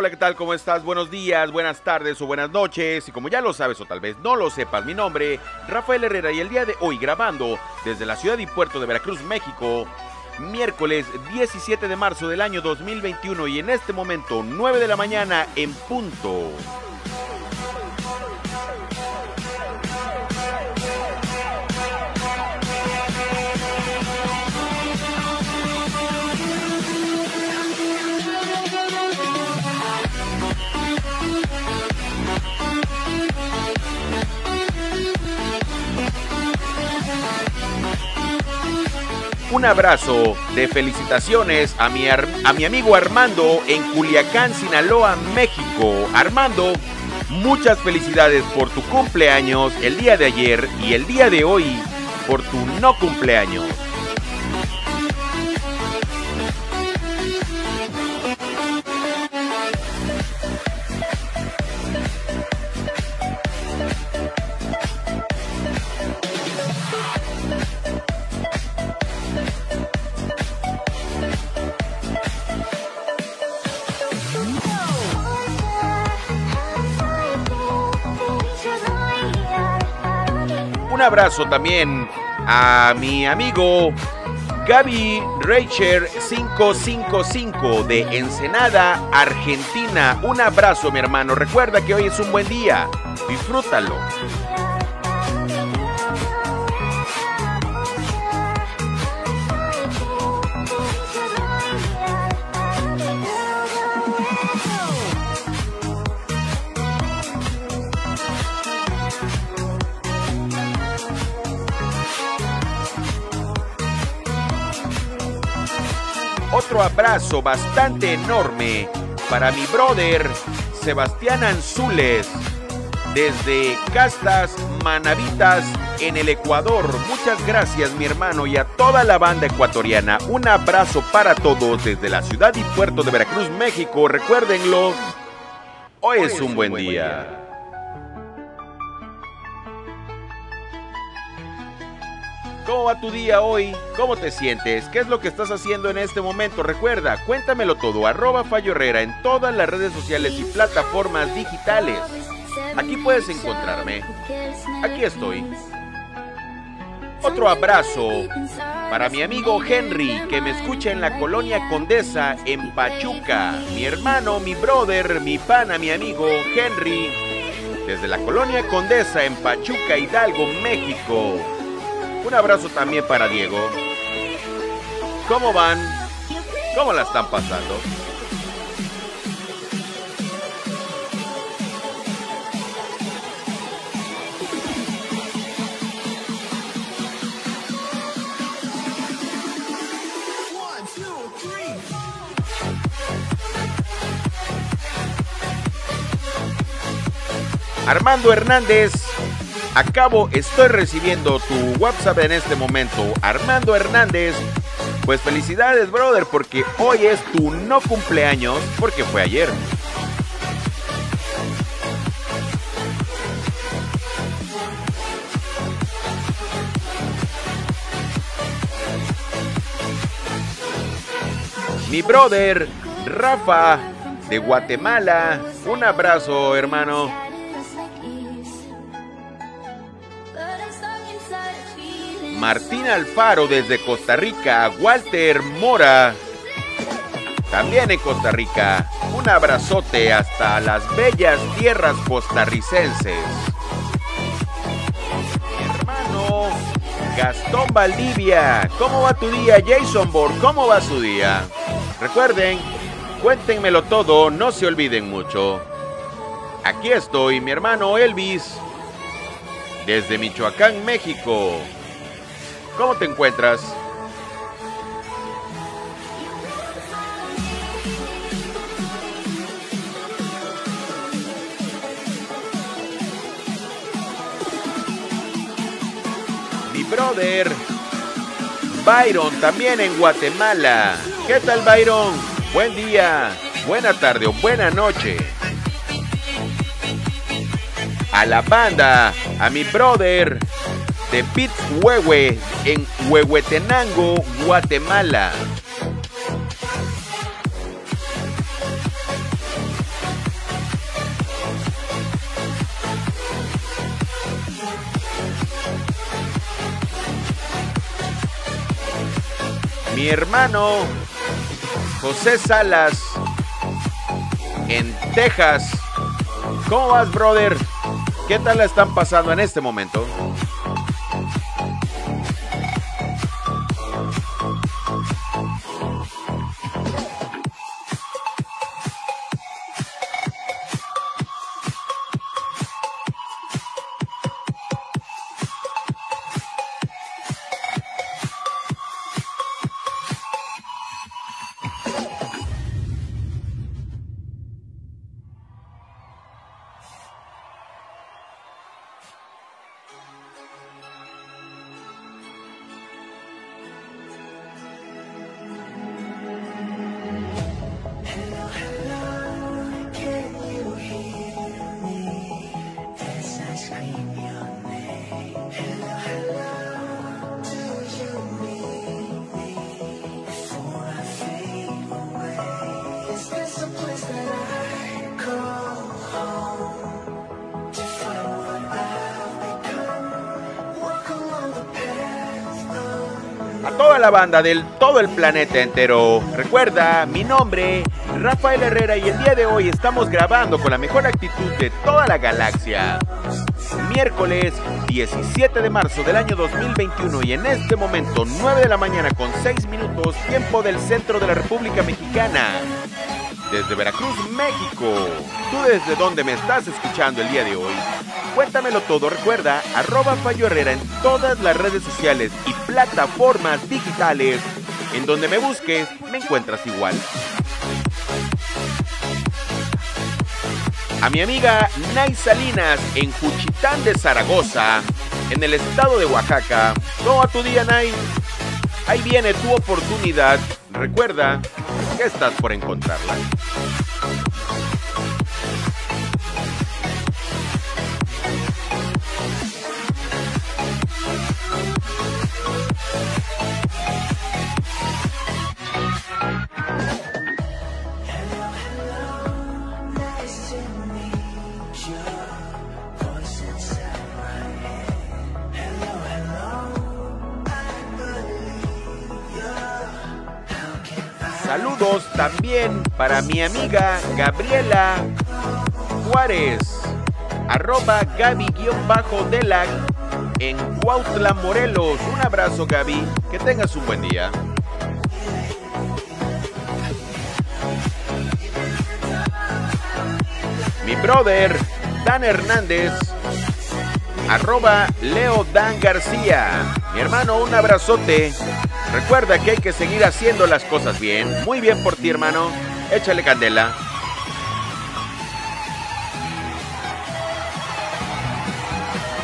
Hola, ¿qué tal? ¿Cómo estás? Buenos días, buenas tardes o buenas noches. Y como ya lo sabes o tal vez no lo sepas, mi nombre, Rafael Herrera, y el día de hoy grabando desde la ciudad y puerto de Veracruz, México, miércoles 17 de marzo del año 2021 y en este momento 9 de la mañana en punto. Un abrazo de felicitaciones a mi, a mi amigo Armando en Culiacán, Sinaloa, México. Armando, muchas felicidades por tu cumpleaños el día de ayer y el día de hoy por tu no cumpleaños. Un abrazo también a mi amigo Gaby Reicher 555 de Ensenada, Argentina. Un abrazo, mi hermano. Recuerda que hoy es un buen día. Disfrútalo. Otro abrazo bastante enorme para mi brother Sebastián Anzules desde Castas Manavitas en el Ecuador. Muchas gracias mi hermano y a toda la banda ecuatoriana. Un abrazo para todos desde la ciudad y puerto de Veracruz, México. Recuérdenlo, hoy es un buen día. ¿Cómo va tu día hoy? ¿Cómo te sientes? ¿Qué es lo que estás haciendo en este momento? Recuerda, cuéntamelo todo, arroba Fallo Herrera en todas las redes sociales y plataformas digitales. Aquí puedes encontrarme. Aquí estoy. Otro abrazo para mi amigo Henry, que me escucha en la colonia Condesa, en Pachuca. Mi hermano, mi brother, mi pana, mi amigo Henry, desde la colonia Condesa, en Pachuca, Hidalgo, México. Un abrazo también para Diego. ¿Cómo van? ¿Cómo la están pasando? Armando Hernández Acabo, estoy recibiendo tu WhatsApp en este momento. Armando Hernández. Pues felicidades, brother, porque hoy es tu no cumpleaños, porque fue ayer. Mi brother, Rafa, de Guatemala. Un abrazo, hermano. Martín Alfaro desde Costa Rica, Walter Mora, también en Costa Rica. Un abrazote hasta las bellas tierras costarricenses. Mi hermano Gastón Valdivia, ¿cómo va tu día? Jason Borg, ¿cómo va su día? Recuerden, cuéntenmelo todo, no se olviden mucho. Aquí estoy, mi hermano Elvis, desde Michoacán, México. ¿Cómo te encuentras? Mi brother Byron también en Guatemala. ¿Qué tal Byron? Buen día, buena tarde o buena noche. A la banda, a mi brother de Pithuehue en Huehuetenango, Guatemala. Mi hermano José Salas en Texas. ¿Cómo vas, brother? ¿Qué tal la están pasando en este momento? La banda del todo el planeta entero. Recuerda, mi nombre, Rafael Herrera, y el día de hoy estamos grabando con la mejor actitud de toda la galaxia. Miércoles 17 de marzo del año 2021 y en este momento 9 de la mañana con 6 minutos, tiempo del centro de la República Mexicana. Desde Veracruz, México. ¿Tú desde dónde me estás escuchando el día de hoy? Cuéntamelo todo, recuerda, arroba Fallo Herrera en todas las redes sociales y plataformas digitales. En donde me busques, me encuentras igual. A mi amiga Nay Salinas en Juchitán de Zaragoza, en el estado de Oaxaca. ¿Cómo a tu día, Nay? Ahí viene tu oportunidad. Recuerda que estás por encontrarla. Saludos también para mi amiga Gabriela Juárez, arroba Gaby-Delac en Cuautla, Morelos. Un abrazo Gaby, que tengas un buen día. Mi brother Dan Hernández, arroba Leo Dan García. Mi hermano, un abrazote. Recuerda que hay que seguir haciendo las cosas bien. Muy bien por ti, hermano. Échale candela.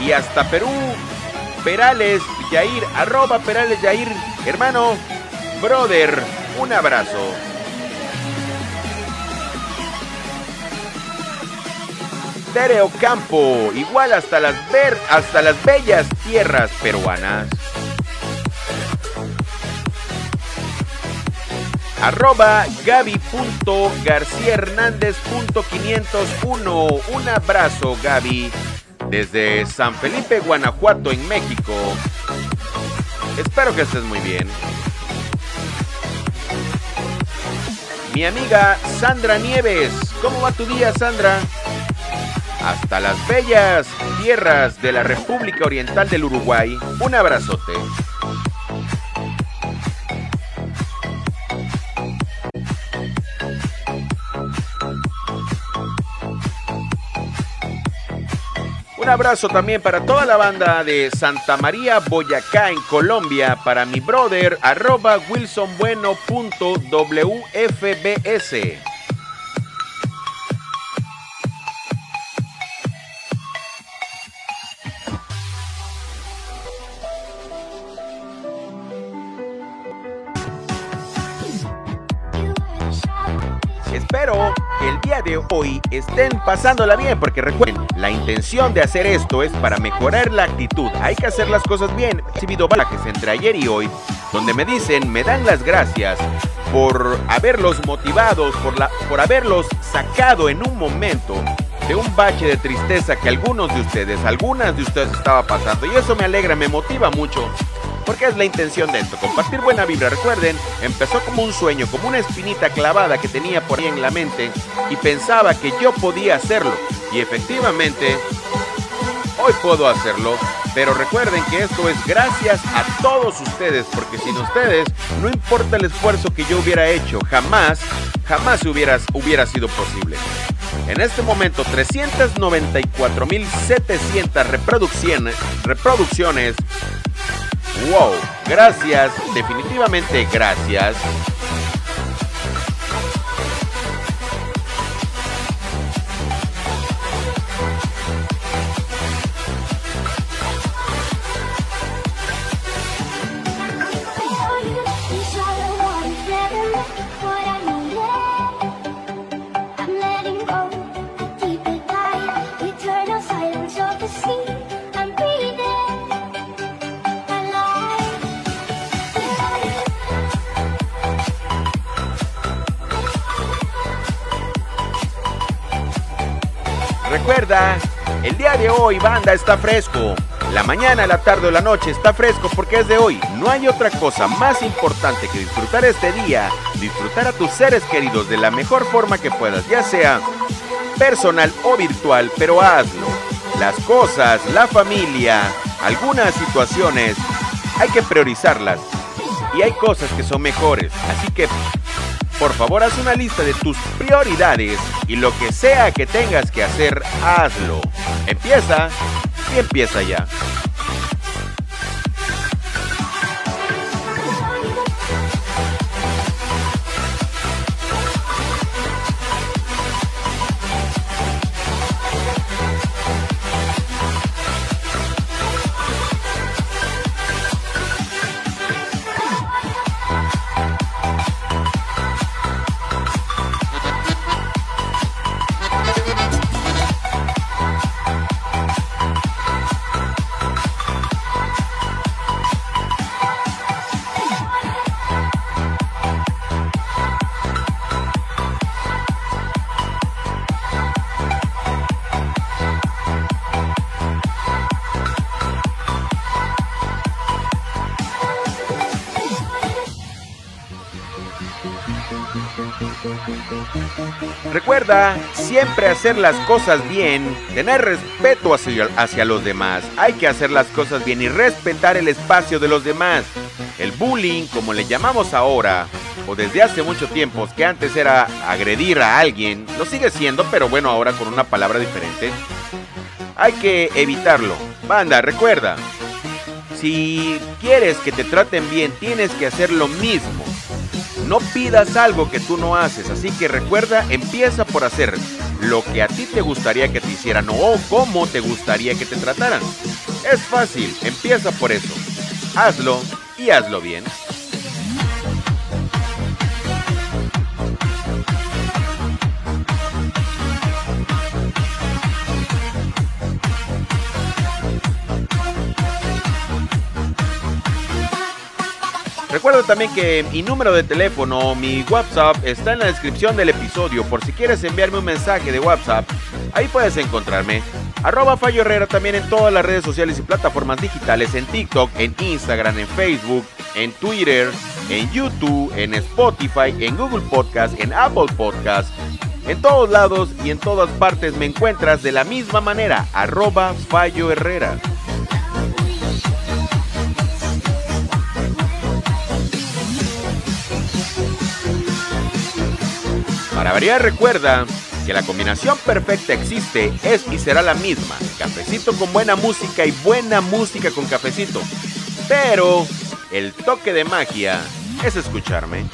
Y hasta Perú, Perales Yair, arroba Perales Yair. Hermano, brother, un abrazo. Tereo Campo, igual hasta las, ver, hasta las bellas tierras peruanas. Arroba gaby.garciahernández.501. Un abrazo, Gaby, desde San Felipe, Guanajuato, en México. Espero que estés muy bien. Mi amiga Sandra Nieves, ¿cómo va tu día, Sandra? Hasta las bellas tierras de la República Oriental del Uruguay, un abrazote. Un abrazo también para toda la banda de Santa María, Boyacá, en Colombia, para mi brother, arroba wilsonbueno.wfbs. Espero que el día de hoy estén pasándola bien, porque recuerden, la intención de hacer esto es para mejorar la actitud. Hay que hacer las cosas bien. He recibido mensajes entre ayer y hoy donde me dicen, me dan las gracias por haberlos motivados, por, la, por haberlos sacado en un momento de un bache de tristeza que algunos de ustedes, algunas de ustedes estaba pasando. Y eso me alegra, me motiva mucho. Porque es la intención de esto, compartir buena vibra. Recuerden, empezó como un sueño, como una espinita clavada que tenía por ahí en la mente y pensaba que yo podía hacerlo. Y efectivamente, hoy puedo hacerlo. Pero recuerden que esto es gracias a todos ustedes, porque sin ustedes, no importa el esfuerzo que yo hubiera hecho, jamás, jamás hubiera, hubiera sido posible. En este momento, 394.700 reproducciones, reproducciones. Wow, gracias, definitivamente gracias. Recuerda, el día de hoy, banda, está fresco. La mañana, la tarde o la noche está fresco porque es de hoy. No hay otra cosa más importante que disfrutar este día, disfrutar a tus seres queridos de la mejor forma que puedas, ya sea personal o virtual, pero hazlo. Las cosas, la familia, algunas situaciones, hay que priorizarlas. Y hay cosas que son mejores. Así que por favor, haz una lista de tus prioridades y lo que sea que tengas que hacer, hazlo. Empieza y empieza ya. Recuerda siempre hacer las cosas bien, tener respeto hacia, hacia, los demás. Hay que hacer las cosas bien y respetar el espacio de los demás. El bullying, como le llamamos ahora, o desde hace mucho tiempo, que antes era agredir a alguien, lo sigue siendo, pero bueno, ahora con una palabra diferente. Hay que evitarlo. Banda, recuerda, si quieres que te traten bien, tienes que hacer lo mismo. No pidas algo que tú no haces, así que recuerda, empieza por hacer lo que a ti te gustaría que te hicieran o cómo te gustaría que te trataran. Es fácil, empieza por eso. Hazlo y hazlo bien. Recuerda también que mi número de teléfono, mi WhatsApp, está en la descripción del episodio. Por si quieres enviarme un mensaje de WhatsApp, ahí puedes encontrarme. Arroba Fallo Herrera también en todas las redes sociales y plataformas digitales, en TikTok, en Instagram, en Facebook, en Twitter, en YouTube, en Spotify, en Google Podcast, en Apple Podcast. En todos lados y en todas partes me encuentras de la misma manera, arroba Fallo Herrera. Para variar, recuerda que la combinación perfecta existe, es y será la misma. Cafecito con buena música y buena música con cafecito. Pero el toque de magia es escucharme.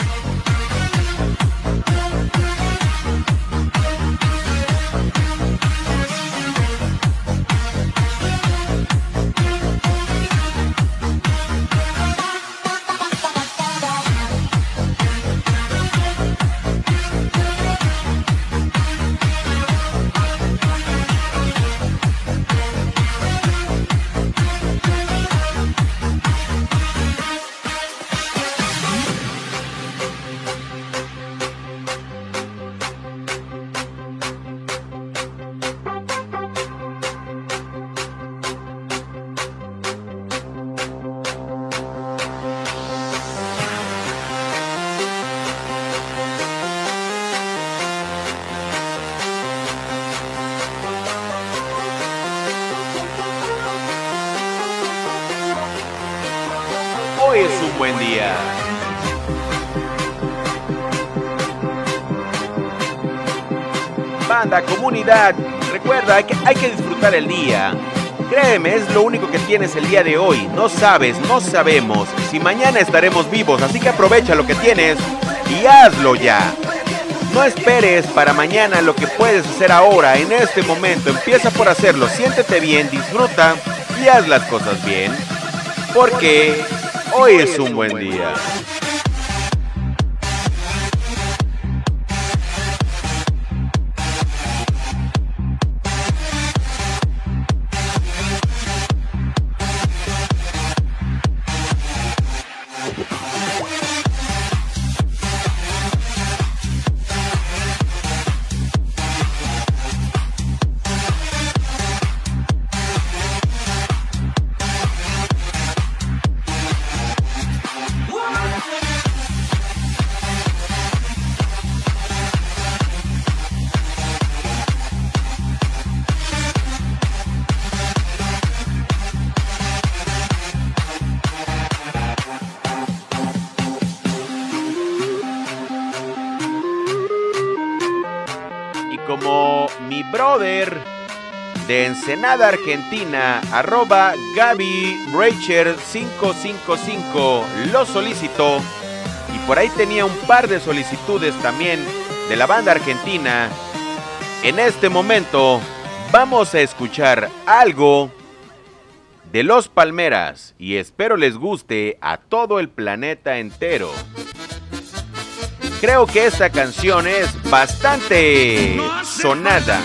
Buen día. Banda, comunidad, recuerda, que, hay que disfrutar el día. Créeme, es lo único que tienes el día de hoy. No sabes, no sabemos si mañana estaremos vivos, así que aprovecha lo que tienes y hazlo ya. No esperes para mañana lo que puedes hacer ahora, en este momento. Empieza por hacerlo, siéntete bien, disfruta y haz las cosas bien. Porque hoy es un buen día. De Ensenada, Argentina, arroba Gaby Racher 555 lo solicitó y por ahí tenía un par de solicitudes también de la banda argentina. En este momento vamos a escuchar algo de Los Palmeras y espero les guste a todo el planeta entero. Creo que esta canción es bastante sonada.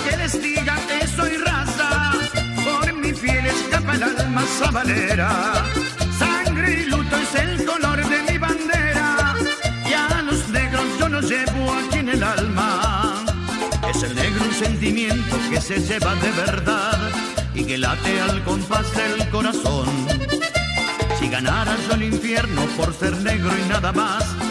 Sangre y luto es el color de mi bandera. Y a los negros yo los llevo aquí en el alma. Es el negro un sentimiento que se lleva de verdad y que late al compás del corazón. Si ganaras yo el infierno por ser negro y nada más.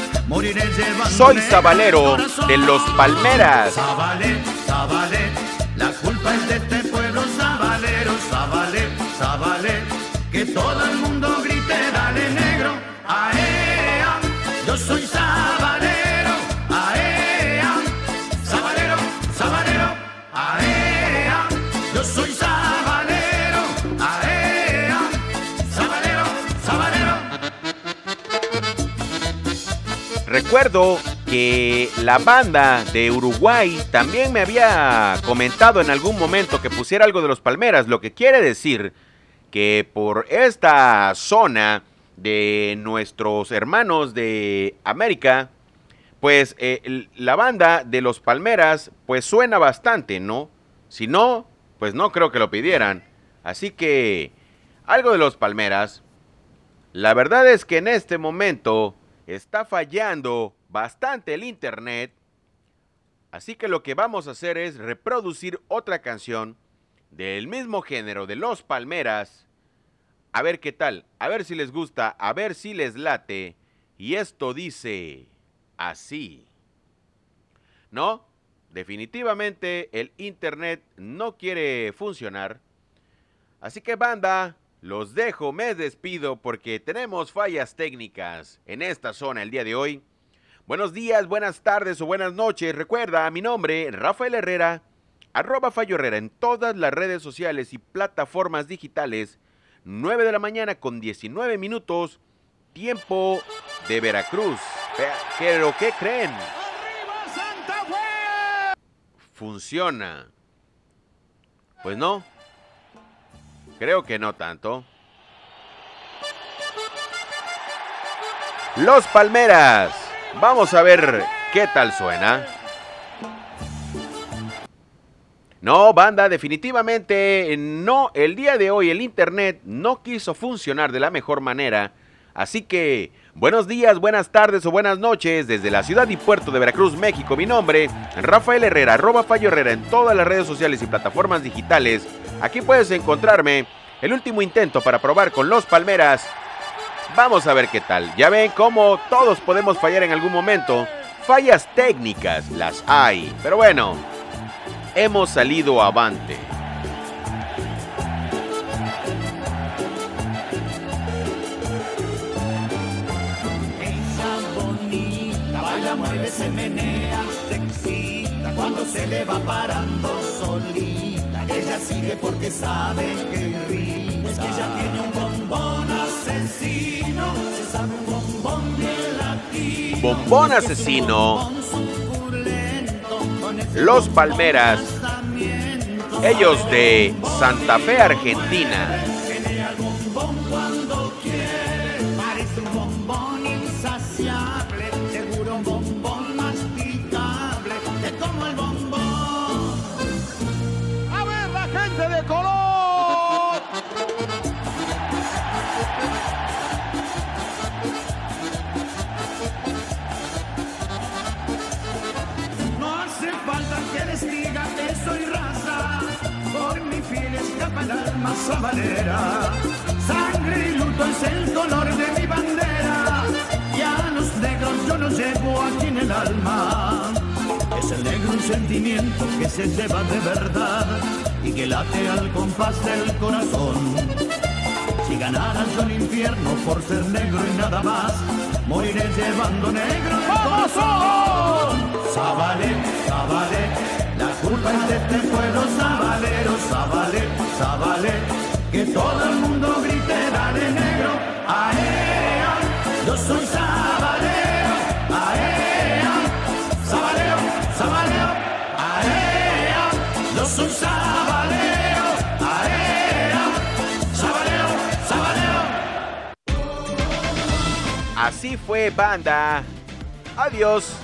Soy Sabalero de los Palmeras. Zabalé, Zabalé, la culpa es de este pueblo, Sabalero, Zabalé, Zabalé que todo el mundo grite, dale negro, aea, yo soy Recuerdo que la banda de Uruguay también me había comentado en algún momento que pusiera algo de los Palmeras, lo que quiere decir que por esta zona de nuestros hermanos de América, pues eh, la banda de los Palmeras, pues suena bastante, ¿no? Si no, pues no creo que lo pidieran. Así que, algo de los Palmeras. La verdad es que en este momento está fallando bastante el internet. Así que lo que vamos a hacer es reproducir otra canción del mismo género de los Palmeras a ver qué tal, a ver si les gusta, a ver si les late. Y esto dice así. No, definitivamente el Internet no quiere funcionar. Así que banda, los dejo, me despido porque tenemos fallas técnicas en esta zona el día de hoy. Buenos días, buenas tardes o buenas noches. Recuerda, mi nombre, Rafael Herrera, arroba Fallo Herrera en todas las redes sociales y plataformas digitales 9 de la mañana con 19 minutos, tiempo de Veracruz. Pero ¿qué creen? Funciona. Pues no. Creo que no tanto. Los Palmeras. Vamos a ver qué tal suena. No, banda, definitivamente no. El día de hoy el Internet no quiso funcionar de la mejor manera. Así que, buenos días, buenas tardes o buenas noches desde la ciudad y puerto de Veracruz, México. Mi nombre, Rafael Herrera, arroba Fallo Herrera en todas las redes sociales y plataformas digitales. Aquí puedes encontrarme el último intento para probar con los Palmeras. Vamos a ver qué tal. Ya ven cómo todos podemos fallar en algún momento. Fallas técnicas las hay. Pero bueno, hemos salido avante. Se menea, cuando se le va parando sigue porque sabe que irrita. Es que ella tiene un bombón asesino. Se sabe un bombón bien latino. Bombón asesino. Los Palmeras. Ellos de Santa Fe, Argentina. Al bombón cuando quiere. Parece un bombón Sangre y luto es el color de mi bandera, y a los negros yo los llevo aquí en el alma. Es el negro un sentimiento que se lleva de verdad y que late al compás del corazón. Si ganara yo el infierno por ser negro y nada más, moriré llevando negro el corazón. Zabale, la culpa es de este pueblo sabalero, Zabale, Zabale, que todo el mundo grite, dale negro, aea, yo soy sabalero, aea, sabalero, sabalero, aea, yo soy sabalero, aea, sabalero, sabalero. Así fue, banda. Adiós.